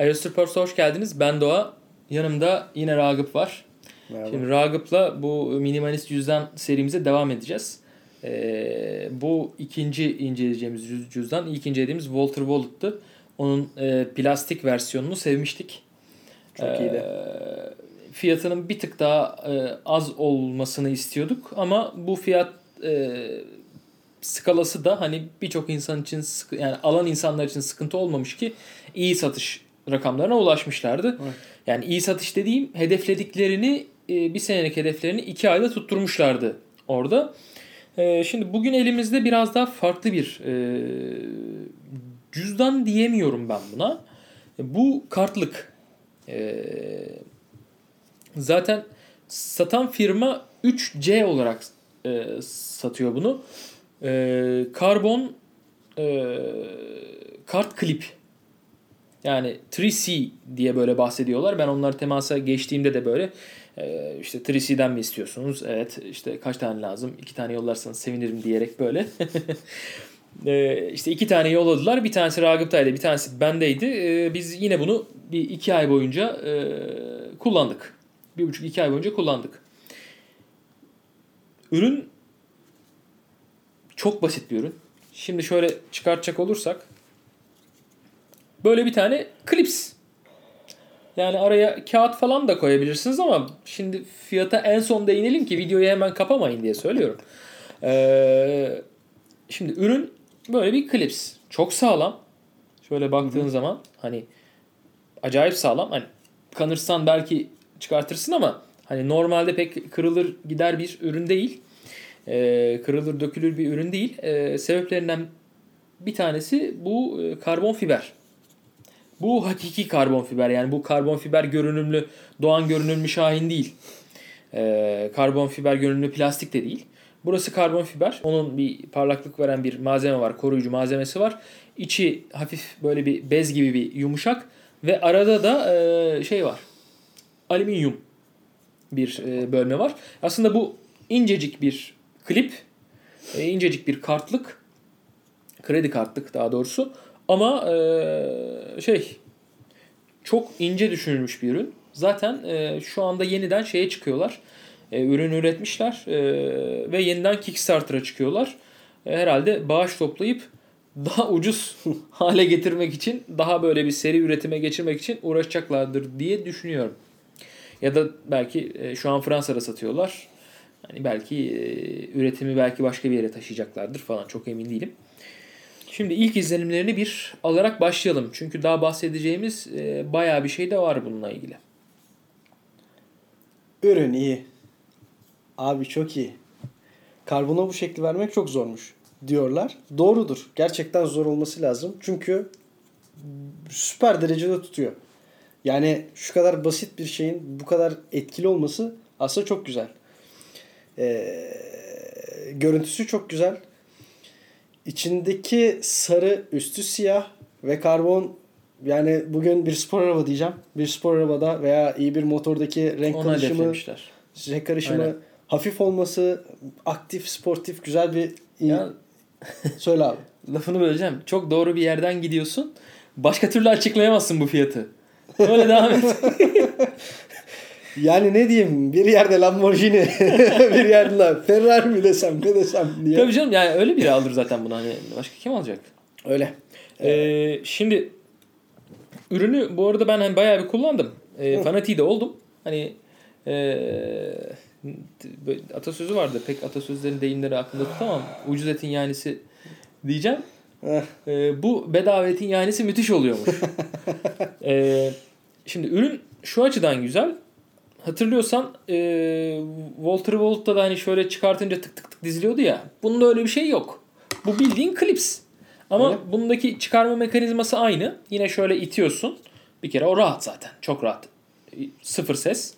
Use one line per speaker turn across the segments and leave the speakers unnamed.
Aerosports'a hoş geldiniz. Ben Doğa. Yanımda yine Ragıp var.
Merhaba.
Şimdi Ragıp'la bu minimalist cüzdan serimize devam edeceğiz. Ee, bu ikinci inceleyeceğimiz cüz- cüzdan, ilk incelediğimiz Walter Wallet'tı. Onun e, plastik versiyonunu sevmiştik.
Çok iyiydi.
Ee, fiyatının bir tık daha e, az olmasını istiyorduk ama bu fiyat e, skalası da hani birçok insan için sıkı, yani alan insanlar için sıkıntı olmamış ki iyi satış rakamlarına ulaşmışlardı.
Evet.
Yani iyi satış dediğim hedeflediklerini e, bir senelik hedeflerini iki ayda tutturmuşlardı orada. E, şimdi bugün elimizde biraz daha farklı bir e, cüzdan diyemiyorum ben buna. Bu kartlık. Zaten satan firma 3C olarak satıyor bunu. Karbon kart klip. Yani 3C diye böyle bahsediyorlar. Ben onlar temasa geçtiğimde de böyle e, işte 3C'den mi istiyorsunuz? Evet işte kaç tane lazım? İki tane yollarsanız sevinirim diyerek böyle. e, işte iki tane yolladılar. Bir tanesi Ragıp'taydı, bir tanesi bendeydi. E, biz yine bunu bir iki ay boyunca kullandık. Bir buçuk iki ay boyunca kullandık. Ürün çok basit bir ürün. Şimdi şöyle çıkartacak olursak böyle bir tane klips. Yani araya kağıt falan da koyabilirsiniz ama şimdi fiyata en son değinelim ki videoyu hemen kapamayın diye söylüyorum. Ee, şimdi ürün böyle bir klips. Çok sağlam. Şöyle baktığın zaman hani acayip sağlam. Hani kanırsan belki çıkartırsın ama hani normalde pek kırılır gider bir ürün değil. Ee, kırılır dökülür bir ürün değil. Ee, sebeplerinden bir tanesi bu e, karbon fiber. Bu hakiki karbon fiber yani bu karbon fiber görünümlü doğan görünümlü şahin değil. Ee, karbon fiber görünümlü plastik de değil. Burası karbon fiber. Onun bir parlaklık veren bir malzeme var. Koruyucu malzemesi var. İçi hafif böyle bir bez gibi bir yumuşak. Ve arada da e, şey var. Alüminyum bir e, bölme var. Aslında bu incecik bir klip. e, incecik bir kartlık. Kredi kartlık daha doğrusu. Ama e, şey çok ince düşünülmüş bir ürün. Zaten e, şu anda yeniden şeye çıkıyorlar. E, ürün üretmişler e, ve yeniden Kickstarter'a çıkıyorlar. E, herhalde bağış toplayıp daha ucuz hale getirmek için daha böyle bir seri üretime geçirmek için uğraşacaklardır diye düşünüyorum. Ya da belki e, şu an Fransa'da satıyorlar. Hani belki e, üretimi belki başka bir yere taşıyacaklardır falan çok emin değilim. Şimdi ilk izlenimlerini bir alarak başlayalım. Çünkü daha bahsedeceğimiz e, bayağı bir şey de var bununla ilgili.
Ürün iyi. Abi çok iyi. Karbona bu şekli vermek çok zormuş diyorlar. Doğrudur. Gerçekten zor olması lazım. Çünkü süper derecede tutuyor. Yani şu kadar basit bir şeyin bu kadar etkili olması aslında çok güzel. Ee, görüntüsü çok güzel. İçindeki sarı, üstü siyah ve karbon yani bugün bir spor araba diyeceğim. Bir spor arabada veya iyi bir motordaki renk
Ona
karışımı, renk karışımı,
Aynen.
hafif olması, aktif, sportif, güzel bir
Ya,
söyle abi.
lafını böleceğim. Çok doğru bir yerden gidiyorsun. Başka türlü açıklayamazsın bu fiyatı. Öyle devam et.
Yani ne diyeyim bir yerde Lamborghini bir yerde Ferrari mi desem ne desem diye.
Tabii canım yani öyle biri alır zaten bunu. Hani başka kim alacak?
Öyle.
Ee, şimdi ürünü bu arada ben hani bayağı bir kullandım. Ee, fanatiği de oldum. Hani ee, böyle atasözü vardı. Pek atasözlerin deyimleri aklımda tutamam. Ucuz etin yanisi diyeceğim. Ee, bu bedava etin yanisi müthiş oluyormuş. Ee, şimdi ürün şu açıdan güzel. Hatırlıyorsan e, Walter Walt'ta da hani şöyle çıkartınca tık tık tık diziliyordu ya. Bunda öyle bir şey yok. Bu bildiğin klips. Ama
Öyle.
bundaki çıkarma mekanizması aynı. Yine şöyle itiyorsun. Bir kere o rahat zaten. Çok rahat. Sıfır ses.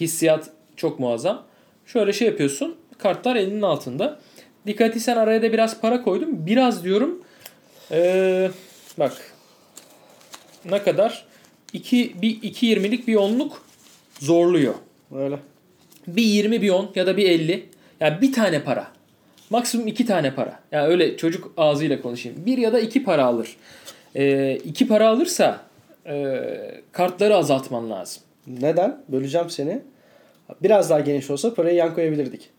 Hissiyat çok muazzam. Şöyle şey yapıyorsun. Kartlar elinin altında. Dikkat etsen araya da biraz para koydum. Biraz diyorum. Ee, bak. Ne kadar? 2 bir 2.20'lik bir onluk zorluyor.
Öyle.
Bir 20 bir 10 ya da bir 50. Yani bir tane para. Maksimum iki tane para. Yani öyle çocuk ağzıyla konuşayım. Bir ya da iki para alır. Ee, iki para alırsa e, kartları azaltman lazım.
Neden? Böleceğim seni. Biraz daha geniş olsa parayı yan koyabilirdik.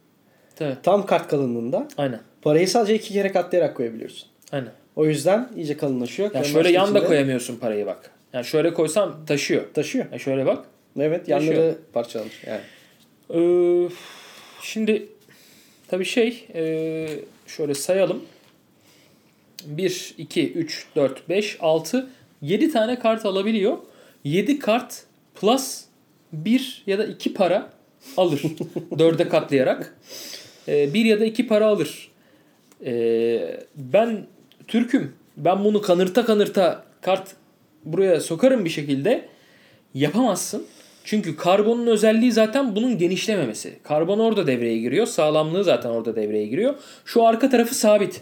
Tabii.
Tam kart kalınlığında
Aynen.
parayı sadece iki kere katlayarak koyabiliyorsun.
Aynen.
O yüzden iyice kalınlaşıyor.
Yani şöyle yan da koyamıyorsun parayı bak. Yani şöyle koysam taşıyor.
Taşıyor.
Yani şöyle bak.
Evet yanları parçalanır. Yani.
Ee, şimdi tabii şey e, şöyle sayalım. 1, 2, 3, 4, 5, 6, 7 tane kart alabiliyor. 7 kart plus 1 ya da 2 para alır. 4'e katlayarak. 1 ya da 2 para alır. Ee, ben Türk'üm. Ben bunu kanırta kanırta kart buraya sokarım bir şekilde. Yapamazsın. Çünkü karbonun özelliği zaten bunun genişlememesi. Karbon orada devreye giriyor. Sağlamlığı zaten orada devreye giriyor. Şu arka tarafı sabit.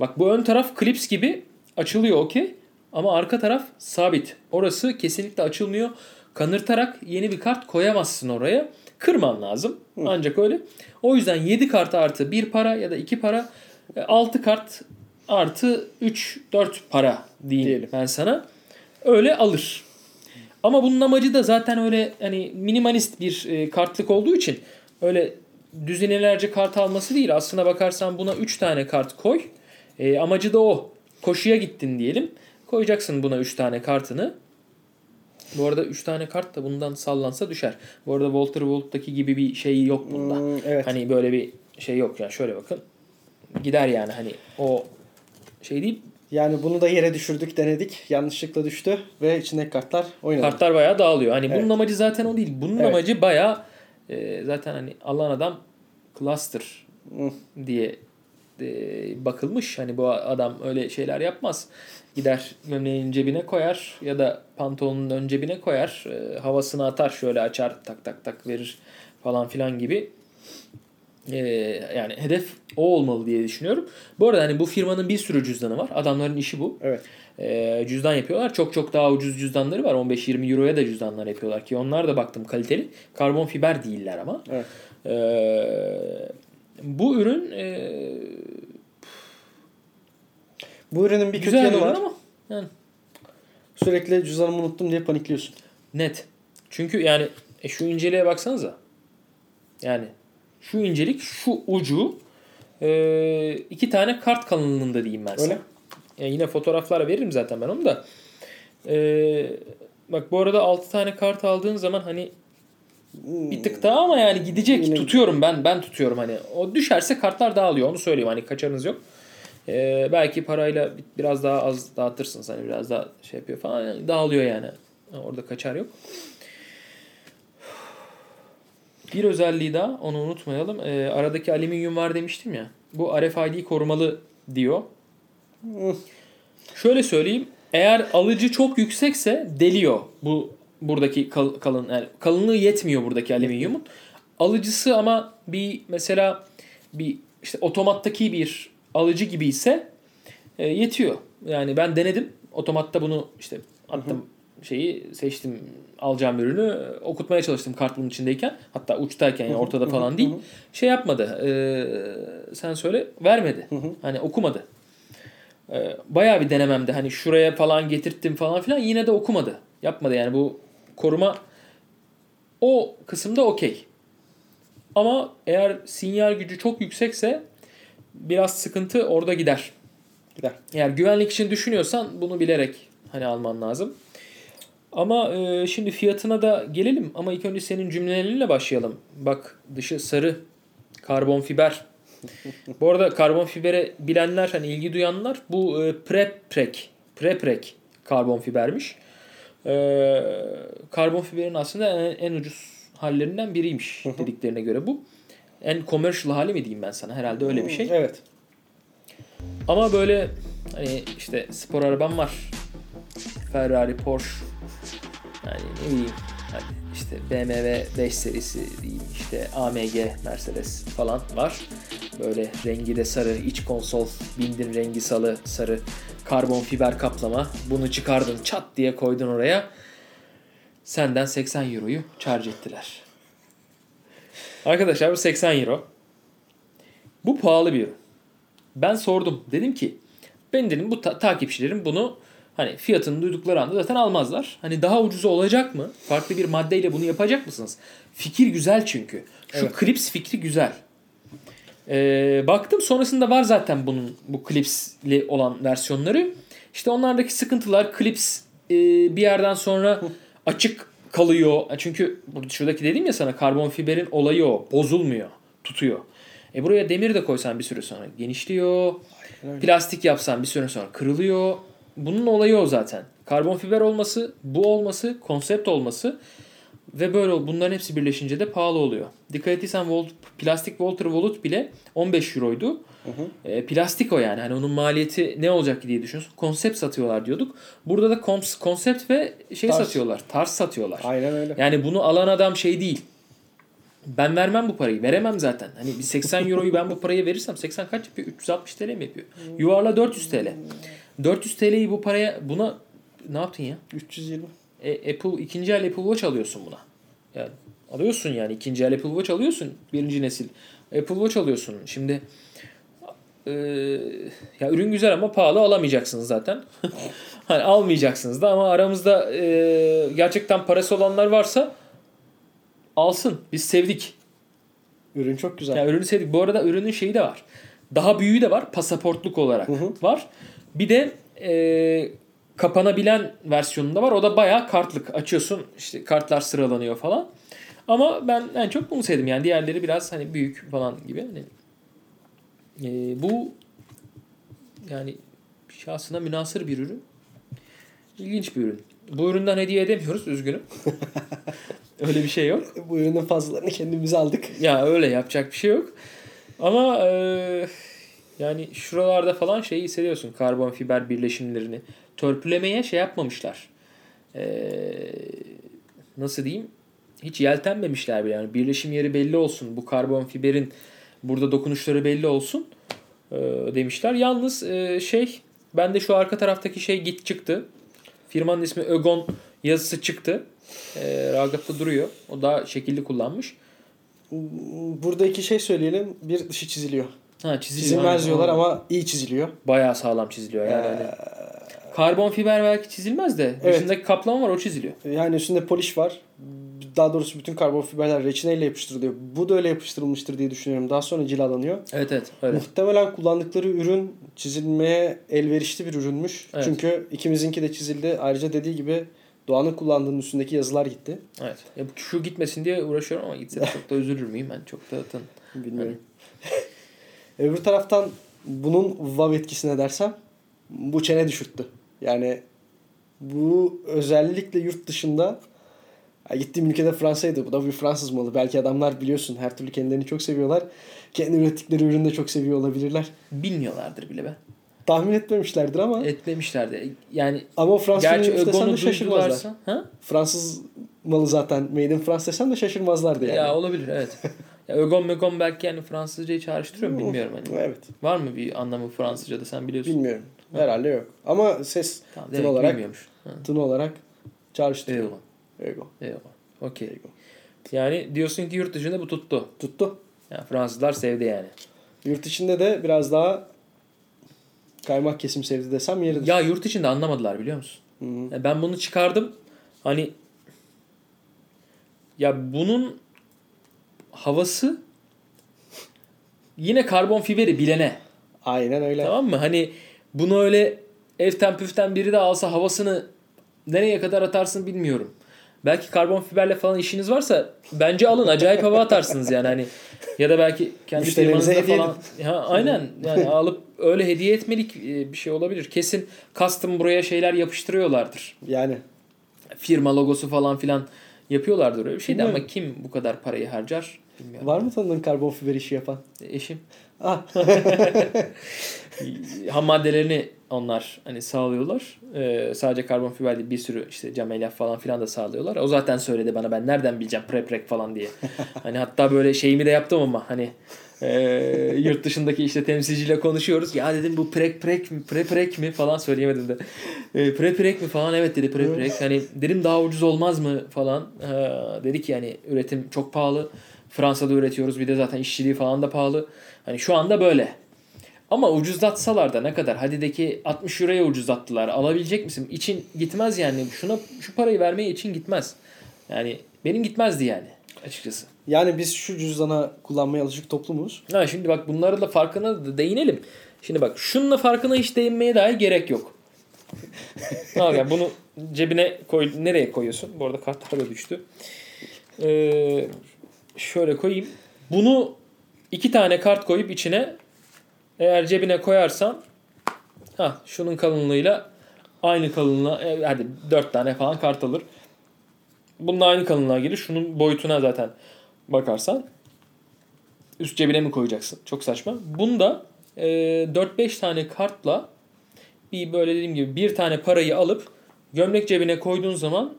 Bak bu ön taraf klips gibi açılıyor okey. Ama arka taraf sabit. Orası kesinlikle açılmıyor. Kanırtarak yeni bir kart koyamazsın oraya. Kırman lazım. Ancak öyle. O yüzden 7 kart artı 1 para ya da 2 para 6 kart artı 3 4 para diyeyim
Diyelim.
ben sana. Öyle alır. Ama bunun amacı da zaten öyle hani minimalist bir e, kartlık olduğu için öyle düzinelerce kart alması değil. Aslına bakarsan buna 3 tane kart koy. E, amacı da o. Koşuya gittin diyelim. Koyacaksın buna 3 tane kartını. Bu arada 3 tane kart da bundan sallansa düşer. Bu arada Walter Volt'taki gibi bir şey yok bunda.
Hmm, evet.
Hani böyle bir şey yok yani şöyle bakın. Gider yani hani o şey değil.
Yani bunu da yere düşürdük, denedik. Yanlışlıkla düştü ve içindeki kartlar oynadı.
Kartlar bayağı dağılıyor. Hani bunun
Evet.
amacı zaten o değil. Bunun
Evet.
amacı bayağı e, zaten hani alan adam cluster diye e, bakılmış. Hani bu adam öyle şeyler yapmaz. Gider gömleğin cebine koyar ya da pantolonun ön cebine koyar. E, havasını atar şöyle açar tak tak tak verir falan filan gibi. E, yani hedef o olmalı diye düşünüyorum. Bu arada hani bu firmanın bir sürü cüzdanı var. Adamların işi bu.
Evet.
E, cüzdan yapıyorlar. Çok çok daha ucuz cüzdanları var. 15-20 euroya da cüzdanlar yapıyorlar ki onlar da baktım kaliteli. Karbon fiber değiller ama.
Evet.
E, bu ürün e,
Bu ürünün bir kötü yanı var.
ama yani
Sürekli cüzdanımı unuttum diye panikliyorsun.
net. Çünkü yani e, şu inceliğe baksanıza. Yani şu incelik şu ucu e, iki tane kart kalınlığında diyeyim ben sana.
Öyle.
Ya yine fotoğraflar veririm zaten ben onu da. Ee, bak bu arada 6 tane kart aldığın zaman hani bir tık daha ama yani gidecek.
Yine-
Tutuyorum ben. Ben tutuyorum hani. O düşerse kartlar dağılıyor. Onu söyleyeyim. Hani kaçarınız yok. Ee, belki parayla bir- biraz daha az dağıtırsınız. Hani biraz daha şey yapıyor falan. Yani dağılıyor yani. Orada kaçar yok. Bir özelliği daha onu unutmayalım. Ee, aradaki alüminyum var demiştim ya. Bu RFID korumalı diyor.
Hı.
Şöyle söyleyeyim. Eğer alıcı çok yüksekse deliyor bu buradaki kal- kalın yani kalınlığı yetmiyor buradaki alüminyumun. Alıcısı ama bir mesela bir işte otomattaki bir alıcı gibi ise e, yetiyor. Yani ben denedim. Otomatta bunu işte attım şeyi seçtim alacağım ürünü okutmaya çalıştım kart bunun içindeyken. Hatta uçtayken yani ortada falan değil. Şey yapmadı. e, sen söyle vermedi. Hani okumadı. E, bayağı bir denememde hani şuraya falan getirttim falan filan yine de okumadı. Yapmadı yani bu koruma o kısımda okey. Ama eğer sinyal gücü çok yüksekse biraz sıkıntı orada gider.
Gider.
Eğer güvenlik için düşünüyorsan bunu bilerek hani alman lazım. Ama e, şimdi fiyatına da gelelim ama ilk önce senin cümlelerinle başlayalım. Bak dışı sarı karbon fiber. Bu arada karbon fibere bilenler hani ilgi duyanlar bu e, preprek preprek karbon fibermiş. E, karbon fiberin aslında en, en ucuz hallerinden biriymiş dediklerine göre bu. En commercial hali mi diyeyim ben sana herhalde öyle bir şey.
Evet.
Ama böyle hani işte spor arabam var. Ferrari, Porsche. Yani ne bileyim hani işte BMW 5 serisi diyeyim işte AMG Mercedes falan var. Böyle rengi de sarı, iç konsol, bindin rengi salı, sarı, karbon fiber kaplama. Bunu çıkardın çat diye koydun oraya. Senden 80 euroyu charge ettiler. Arkadaşlar bu 80 euro. Bu pahalı bir ürün. Ben sordum. Dedim ki ben dedim bu ta- takipçilerim bunu Hani fiyatını duydukları anda zaten almazlar. Hani daha ucuzu olacak mı? Farklı bir maddeyle bunu yapacak mısınız? Fikir güzel çünkü. Şu
Evet.
Clips fikri güzel. Ee, baktım sonrasında var zaten bunun bu Clips'li olan versiyonları. İşte onlardaki sıkıntılar Clips e, bir yerden sonra açık kalıyor. Çünkü burada şuradaki dedim ya sana karbon fiberin olayı o. Bozulmuyor. Tutuyor. E buraya demir de koysan bir süre sonra genişliyor. Plastik yapsan bir süre sonra kırılıyor. Bunun olayı o zaten. Karbon fiber olması, bu olması, konsept olması ve böyle bunların hepsi birleşince de pahalı oluyor. Dikkat ettiysen Volt, plastik Walter Volut bile 15 euroydu.
Hı hı.
E, plastik o yani. Hani onun maliyeti ne olacak diye düşünüyorsun. Konsept satıyorlar diyorduk. Burada da kons- konsept ve şey
Tarz.
satıyorlar. Tarz satıyorlar.
Aynen öyle.
Yani bunu alan adam şey değil. Ben vermem bu parayı. Veremem zaten. Hani bir 80 euroyu ben bu paraya verirsem 80 kaç yapıyor? 360 TL mi yapıyor? Yuvarla 400 TL. 400 TL'yi bu paraya buna ne yaptın ya?
320.
E, Apple ikinci el Apple Watch alıyorsun buna. Yani alıyorsun yani ikinci el Apple Watch alıyorsun. Birinci nesil Apple Watch alıyorsun. Şimdi e, ya ürün güzel ama pahalı alamayacaksınız zaten. hani almayacaksınız da ama aramızda e, gerçekten parası olanlar varsa alsın. Biz sevdik.
Ürün çok güzel.
Yani ürünü sevdik. Bu arada ürünün şeyi de var. Daha büyüğü de var. Pasaportluk olarak
Hı hı.
var. Bir de e, kapanabilen versiyonunda var. O da bayağı kartlık. Açıyorsun işte kartlar sıralanıyor falan. Ama ben en çok bunu sevdim. Yani diğerleri biraz hani büyük falan gibi. Hani, e, bu yani şahsına münasır bir ürün. İlginç bir ürün. Bu üründen hediye edemiyoruz. Üzgünüm. Öyle bir şey yok.
Bu ürünün fazlalarını kendimize aldık.
Ya öyle yapacak bir şey yok. Ama e, yani şuralarda falan şeyi hissediyorsun. Karbon fiber birleşimlerini. Törpülemeye şey yapmamışlar. E, nasıl diyeyim? Hiç yeltenmemişler bile. Yani birleşim yeri belli olsun. Bu karbon fiberin burada dokunuşları belli olsun e, demişler. Yalnız e, şey bende şu arka taraftaki şey git çıktı. Firmanın ismi Ögon yazısı çıktı. E, Ragap'ta duruyor. O daha şekilli kullanmış.
Burada iki şey söyleyelim. Bir dışı çiziliyor.
Ha çiziliyor.
Çizilmez diyorlar ama iyi çiziliyor.
bayağı sağlam çiziliyor yani.
Ee,
hani. Karbon fiber belki çizilmez de
Evet.
dışındaki kaplama var o çiziliyor.
Yani üstünde poliş var. Daha doğrusu bütün karbon fiberler reçineyle yapıştırılıyor. Bu da öyle yapıştırılmıştır diye düşünüyorum. Daha sonra cilalanıyor.
Evet evet öyle.
Muhtemelen kullandıkları ürün çizilmeye elverişli bir ürünmüş.
Evet.
Çünkü ikimizinki de çizildi. Ayrıca dediği gibi Doğan'ın kullandığının üstündeki yazılar gitti.
Evet. Ya, şu gitmesin diye uğraşıyorum ama gitse çok da üzülür müyüm ben çok da zaten.
Bilmiyorum. Öbür taraftan bunun vav etkisine dersem bu çene düşürttü. Yani bu özellikle yurt dışında ya gittiğim ülkede Fransa'ydı. Bu da bir Fransız malı. Belki adamlar biliyorsun her türlü kendilerini çok seviyorlar. Kendi ürettikleri ürünü de çok seviyor olabilirler.
Bilmiyorlardır bile be.
Tahmin etmemişlerdir ama
Etmemişlerdi. Yani
ama Fransız ürünü
Ögon'u
de şaşırmazlar.
Ha?
Fransız malı zaten Made in France desen de şaşırmazlardı yani.
Ya olabilir evet. ya Ögon Mögon belki yani Fransızcayı çağrıştırıyor mu bilmiyorum. Hani.
Evet.
Var mı bir anlamı Fransızca'da sen biliyorsun.
Bilmiyorum. Herhalde yok. Ama ses
Tamam, ki
olarak.
Ha.
tını olarak çağrıştırıyor.
Eyvallah.
Ego.
Eyvallah. Okey. Yani diyorsun ki yurt dışında bu tuttu.
Tuttu.
Yani Fransızlar sevdi yani.
Yurt içinde de biraz daha kaymak kesim sevdi desem yeridir.
Ya yurt içinde anlamadılar biliyor musun?
Hı hı.
Ya ben bunu çıkardım. Hani ya bunun havası yine karbon fiberi bilene.
Aynen öyle.
Tamam mı? Hani bunu öyle evten püften biri de alsa havasını nereye kadar atarsın bilmiyorum. Belki karbon fiberle falan işiniz varsa bence alın. Acayip hava atarsınız yani hani. Ya da belki kendi firmanızda falan. Ha, aynen. Yani alıp öyle hediye etmelik e, bir şey olabilir. Kesin custom buraya şeyler yapıştırıyorlardır.
Yani
Firma logosu falan filan yapıyorlardır öyle bir şey de
Bilmiyorum.
ama kim bu kadar parayı harcar bilmiyorum.
var mı tanıdığın karbon fiber işi yapan?
Eşim.
Ah.
ham maddelerini onlar hani sağlıyorlar. Ee, sadece karbon fiber değil bir sürü işte cam elyaf falan filan da sağlıyorlar. O zaten söyledi bana ben nereden bileceğim preprek falan diye. hani hatta böyle şeyimi de yaptım ama hani e, yurt dışındaki işte temsilciyle konuşuyoruz. Ya dedim bu prek prek mi preprek mi falan söyleyemedim de. E, preprek mi falan evet dedi preprek. hani dedim daha ucuz olmaz mı falan. Ee, dedi ki yani üretim çok pahalı. Fransa'da üretiyoruz bir de zaten işçiliği falan da pahalı. Hani şu anda böyle. Ama ucuzlatsalar da ne kadar? Hadi'deki 60 euroya ucuzlattılar. Alabilecek misin? İçin gitmez yani. Şuna şu parayı vermeye için gitmez. Yani benim gitmezdi yani açıkçası.
Yani biz şu cüzdana kullanmaya alışık toplumuz.
Ha şimdi bak bunların da farkına da değinelim. Şimdi bak şununla farkına hiç değinmeye dahi gerek yok. Al ya bunu cebine koy. Nereye koyuyorsun? Bu arada kartlar da düştü. Ee, şöyle koyayım. Bunu iki tane kart koyup içine eğer cebine koyarsan ha şunun kalınlığıyla aynı kalınlığa e, hadi dört tane falan kart alır. Bunun aynı kalınlığa gelir. Şunun boyutuna zaten bakarsan üst cebine mi koyacaksın? Çok saçma. Bunda e, 4-5 tane kartla bir böyle dediğim gibi bir tane parayı alıp gömlek cebine koyduğun zaman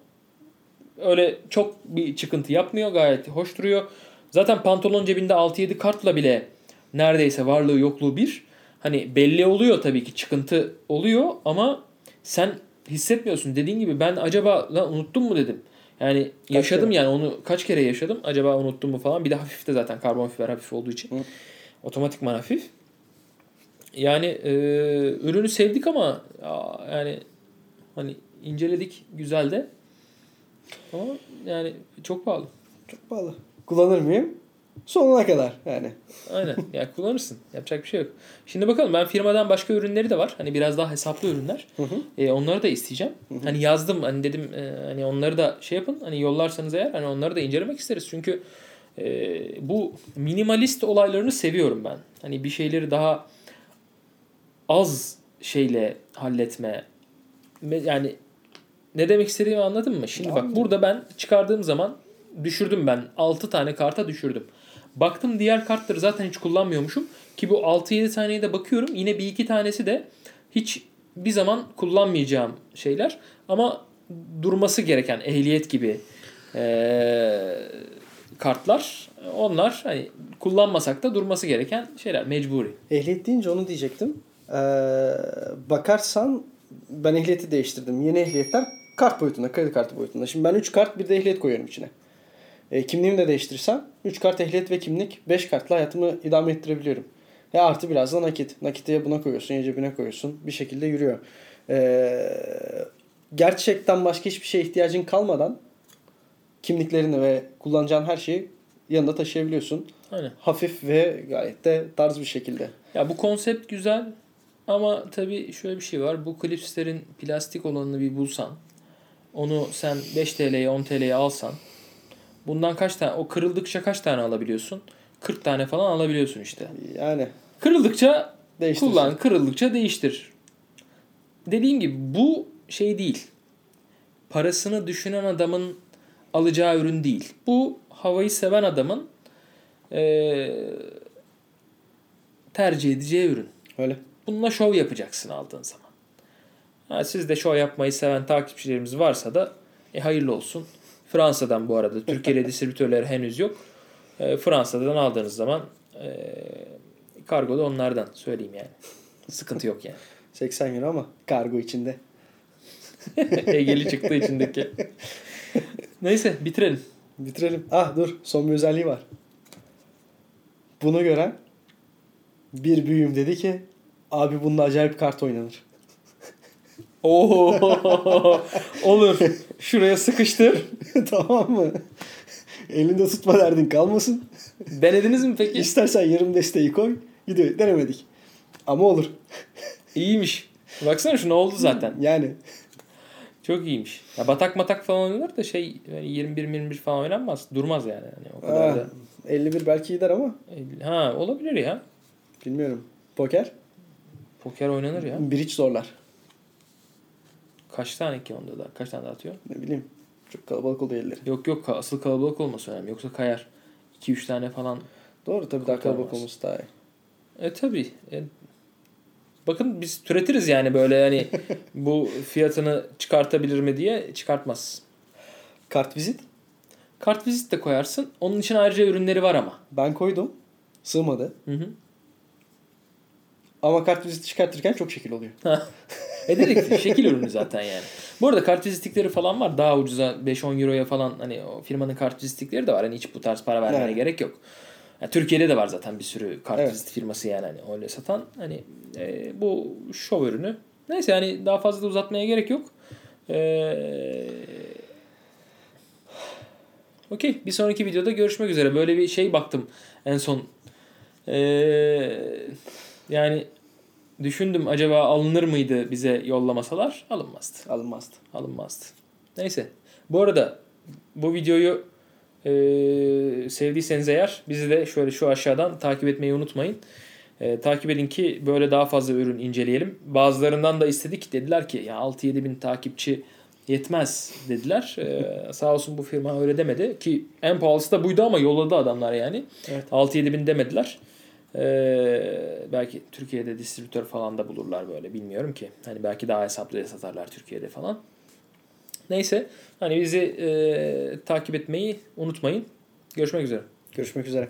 öyle çok bir çıkıntı yapmıyor. Gayet hoş duruyor. Zaten pantolon cebinde 6-7 kartla bile neredeyse varlığı yokluğu bir. Hani belli oluyor tabii ki çıkıntı oluyor ama sen hissetmiyorsun. Dediğin gibi ben acaba lan unuttum mu dedim. Yani yaşadım
kere?
yani onu kaç kere yaşadım. Acaba unuttum mu falan. Bir de hafif de zaten karbon fiber hafif olduğu için.
Hı.
Otomatikman hafif. Yani e, ürünü sevdik ama ya, yani hani inceledik güzel de. Ama yani çok pahalı.
Çok pahalı. Kullanır mıyım? Sonuna kadar yani.
Aynen. Yani kullanırsın. Yapacak bir şey yok. Şimdi bakalım ben firmadan başka ürünleri de var. Hani biraz daha hesaplı ürünler.
Hı hı.
E, onları da isteyeceğim. Hani yazdım hani dedim e, hani onları da şey yapın. Hani yollarsanız eğer hani onları da incelemek isteriz. Çünkü e, bu minimalist olaylarını seviyorum ben. Hani bir şeyleri daha az şeyle halletme. Me- Yani ne demek istediğimi anladın mı? Şimdi bak burada ben çıkardığım zaman düşürdüm ben. 6 tane karta düşürdüm. Baktım diğer kartları zaten hiç kullanmıyormuşum. Ki bu 6-7 taneye de bakıyorum. Yine bir iki tanesi de hiç bir zaman kullanmayacağım şeyler. Ama durması gereken ehliyet gibi eee, kartlar. Onlar hani kullanmasak da durması gereken şeyler. Mecburi.
Ehliyet deyince onu diyecektim. Ee, bakarsan ben ehliyeti değiştirdim. Yeni ehliyetler kart boyutunda, kredi kartı boyutunda. Şimdi ben 3 kart bir de ehliyet koyuyorum içine. E, kimliğimi de değiştirirsem 3 kart ehliyet ve kimlik 5 kartla hayatımı idame ettirebiliyorum. Ya artı biraz da nakit. Nakiti ya buna koyuyorsun ya cebine koyuyorsun. Bir şekilde yürüyor. Ee, gerçekten başka hiçbir şeye ihtiyacın kalmadan kimliklerini ve kullanacağın her şeyi yanında taşıyabiliyorsun.
Aynen.
Hafif ve gayet de tarz bir şekilde.
Ya bu konsept güzel ama tabii şöyle bir şey var. Bu klipslerin plastik olanını bir bulsan onu sen 5 TL'ye 10 TL'ye alsan bundan kaç tane o kırıldıkça kaç tane alabiliyorsun? 40 tane falan alabiliyorsun işte.
Yani
Kırıldıkça
değiştir.
kullan, kırıldıkça değiştir. Dediğim gibi bu şey değil. Parasını düşünen adamın alacağı ürün değil. Bu havayı seven adamın eee, tercih edeceği ürün.
Öyle.
Bununla şov yapacaksın aldığın zaman. Ha, siz de şov yapmayı seven takipçilerimiz varsa da e, hayırlı olsun. Fransa'dan bu arada. Türkiye'de distribütörleri henüz yok. E, Fransa'dan aldığınız zaman e, kargo da onlardan söyleyeyim yani. Sıkıntı yok yani.
80 euro ama kargo içinde.
Egeli çıktığı içindeki. Neyse bitirelim.
Bitirelim. Ah dur son bir özelliği var. Bunu gören bir büyüğüm dedi ki abi bununla acayip kart oynanır.
Oo olur. Şuraya sıkıştır.
tamam mı? Elinde tutma derdin kalmasın.
Denediniz mi peki?
İstersen yarım desteği koy. Gidiyor. Denemedik. Ama olur.
İyiymiş. Baksana şu ne oldu zaten.
Yani
Çok iyiymiş. Ya batak matak falan oynanır da şey yani 21-21 falan oynanmaz. Durmaz yani. yani o kadar
ah,
da.
51 belki gider ama
Ha olabilir ya.
bilmiyorum. Poker
Poker oynanır ya.
bridge zorlar.
Kaç tane ki onda da? Kaç tane de atıyor?
Ne bileyim. Çok kalabalık oluyor elleri.
Yok yok asıl kalabalık olması önemli. Yoksa kayar. 2-3 tane falan.
Doğru tabii daha kalabalık olması daha iyi.
E tabi. bakın biz türetiriz yani böyle hani bu fiyatını çıkartabilir mi diye çıkartmaz.
Kart vizit
Kart vizit de koyarsın. Onun için ayrıca ürünleri var ama.
ben koydum. Sığmadı.
Hı hı.
Ama kart viziti çıkartırken çok şekil oluyor.
E dedik şekil ürünü zaten yani. Bu arada kart vizitlikleri falan var. Daha ucuza 5-10 euroya falan hani o firmanın kart vizitlikleri de var. Hani hiç bu tarz para vermene
Evet.
gerek yok. Ya Türkiye'de de var zaten bir sürü kart
Evet.
firması yani hani öyle satan. Hani e, bu şov ürünü. Neyse yani daha fazla da uzatmaya gerek yok. Eee Okey. Bir sonraki videoda görüşmek üzere. Böyle bir şey baktım en son. Eee, yani düşündüm acaba alınır mıydı bize yollamasalar? Alınmazdı.
Alınmazdı.
Alınmazdı. Neyse. Bu arada bu videoyu eee, sevdiyseniz eğer bizi de şöyle şu aşağıdan takip etmeyi unutmayın. Eee, takip edin ki böyle daha fazla ürün inceleyelim. Bazılarından da istedik. Dediler ki ya 6-7 bin takipçi yetmez dediler. Eee, sağ olsun bu firma öyle demedi. Ki en pahalısı da buydu ama yolladı adamlar yani.
Evet.
6-7 bin demediler. Eee, belki Türkiye'de distribütör falan da bulurlar böyle bilmiyorum ki. Hani belki daha hesaplıya satarlar Türkiye'de falan. Neyse hani bizi eee, takip etmeyi unutmayın. Görüşmek üzere.
Görüşmek üzere.